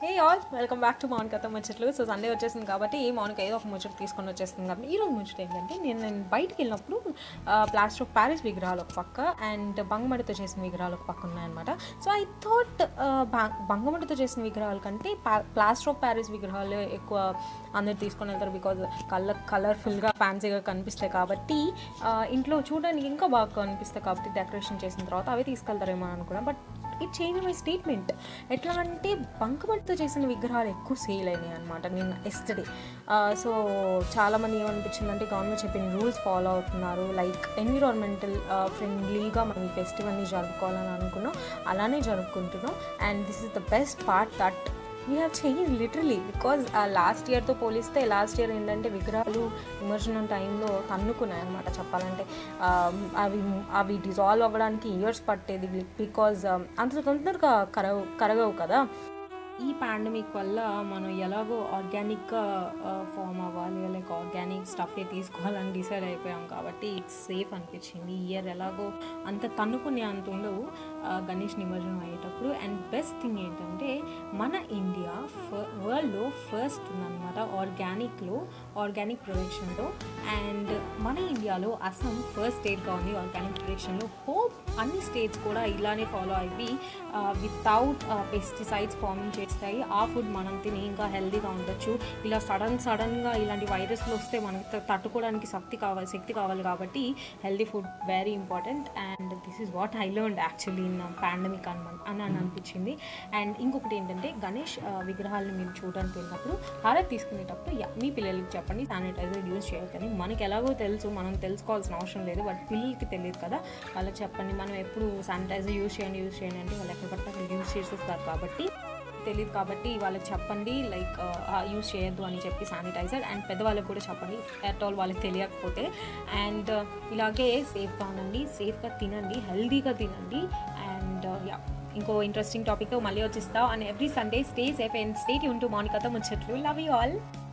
Hey all welcome back to మౌన్ కథ ముచ్చట్లు so Sunday వచ్చేసింది కాబట్టి మౌన్కి ఏదో ఒక ముచ్చట తీసుకొని వచ్చేస్తుంది కాబట్టి ఈ రోజు ముచ్చట ఏంటంటే నేను నేను బయటికి వెళ్ళినప్పుడు ప్లాస్టర్ ఆఫ్ ప్యారిస్ విగ్రహాలు ఒక పక్క అండ్ బంగమడితో చేసిన విగ్రహాలు ఒక పక్క ఉన్నాయన్నమాట. సో ఐ థాట్ బంగమడితో చేసిన విగ్రహాల కంటే ప్లాస్టర్ ఆఫ్ ప్యారిస్ విగ్రహాలు ఎక్కువ అందరు తీసుకొని వెళ్తారు బికాజ్ కలర్ కలర్ఫుల్గా ఫ్యాన్సీగా కనిపిస్తాయి కాబట్టి ఇంట్లో చూడడానికి ఇంకా బాగా కనిపిస్తాయి కాబట్టి డెకరేషన్ చేసిన తర్వాత అవి తీసుకెళ్తారేమో అనుకున్నాను but it change my statement ఎట్లా అంటే బంకమట్టితో చేసిన విగ్రహాలు ఎక్కువ సేల్ అయినాయి అనమాట నేను ఎస్టడే సో చాలామంది ఏమనిపించిందంటే గవర్నమెంట్ చెప్పిన రూల్స్ ఫాలో అవుతున్నారు. లైక్ ఎన్విరాన్మెంటల్ ఫ్రెండ్లీగా మనం ఈ ఫెస్టివల్ని జరుపుకోవాలని అనుకున్నాం. అలానే జరుపుకుంటున్నాం. And this is the best part that we have change literally because last ఇయర్తో పోలిస్తే లాస్ట్ ఇయర్ ఏంటంటే విగ్రహాలు విమర్శనం టైంలో తన్నుకున్నాయి అనమాట చెప్పాలంటే. Um, అవి అవి డిజాల్వ్ అవ్వడానికి ఇయర్స్ పట్టేది బికాజ్ um, అంత తొందరగా కరగవు కరగవు కదా. ఈ పాండమిక్ వల్ల మనం ఎలాగో ఆర్గానిక్గా ఫామ్ అవ్వాలి లైక్ ఆర్గానిక్ స్టఫే తీసుకోవాలని డిసైడ్ అయిపోయాం కాబట్టి ఇట్స్ సేఫ్ అనిపించింది. ఇయర్ ఎలాగో అంత తన్నుకునే అంత ఉండవు గణేష్ నిమజ్జనం అయ్యేటప్పుడు. అండ్ బెస్ట్ థింగ్ ఏంటంటే మన ఇండియా వరల్డ్లో ఫస్ట్ ఉందన్నమాట ఆర్గానిక్లో ఆర్గానిక్ ప్రొడక్షన్లో. అండ్ మన ఇండియాలో అస్సాం ఫస్ట్ స్టేట్గా ఉంది. ఆర్గానిక్ ప్రొడక్షన్లో హోప్ అన్ని స్టేట్స్ కూడా ఇలానే ఫాలో అయ్యి వితౌట్ పెస్టిసైడ్స్ ఫార్మింగ్ చేస్తాయి. ఆ ఫుడ్ మనం తిని ఇంకా హెల్తీగా ఉండొచ్చు. ఇలా సడన్ సడన్గా ఇలాంటి వైరస్లు వస్తే మనం తట్టుకోవడానికి శక్తి కావాలి శక్తి కావాలి కాబట్టి healthy food very important and this is what I learn actually in pandemic అన్ అని అని అనిపించింది. అండ్ ఇంకొకటి ఏంటంటే గణేష్ విగ్రహాలను మీరు చూడడానికి వెళ్ళినప్పుడు హారత్ తీసుకునేటప్పుడు మీ పిల్లలకి చెప్పండి శానిటైజర్ యూజ్ చేయొద్దని. మనకి ఎలాగో తెలుసు మనం తెలుసుకోవాల్సిన అవసరం లేదు బట్ పిల్లలకి తెలియదు కదా. వాళ్ళకి చెప్పండి మనం ఎప్పుడు శానిటైజర్ యూజ్ చేయండి యూజ్ చేయండి అంటే వాళ్ళు ఎక్కడ పడితే అక్కడ యూజ్ చేసేస్తారు కాబట్టి. తెలియదు కాబట్టి వాళ్ళకి చెప్పండి లైక్ యూజ్ చేయొద్దు అని చెప్పి శానిటైజర్ అండ్ పెద్దవాళ్ళకి కూడా చెప్పండి. అట్ ఆల్ వాళ్ళకి తెలియకపోతే. అండ్ uh, ఇలాగే సేఫ్గా ఉండండి సేఫ్గా తినండి హెల్దీగా తినండి. అండ్ యా uh, ఇంకో ఇంట్రెస్టింగ్ టాపిక్తో మళ్ళీ వచ్చిస్తావు and every Sunday stay safe and stay Yoon to మౌనికతో ముచ్చట్లు లవ్ యూ ఆల్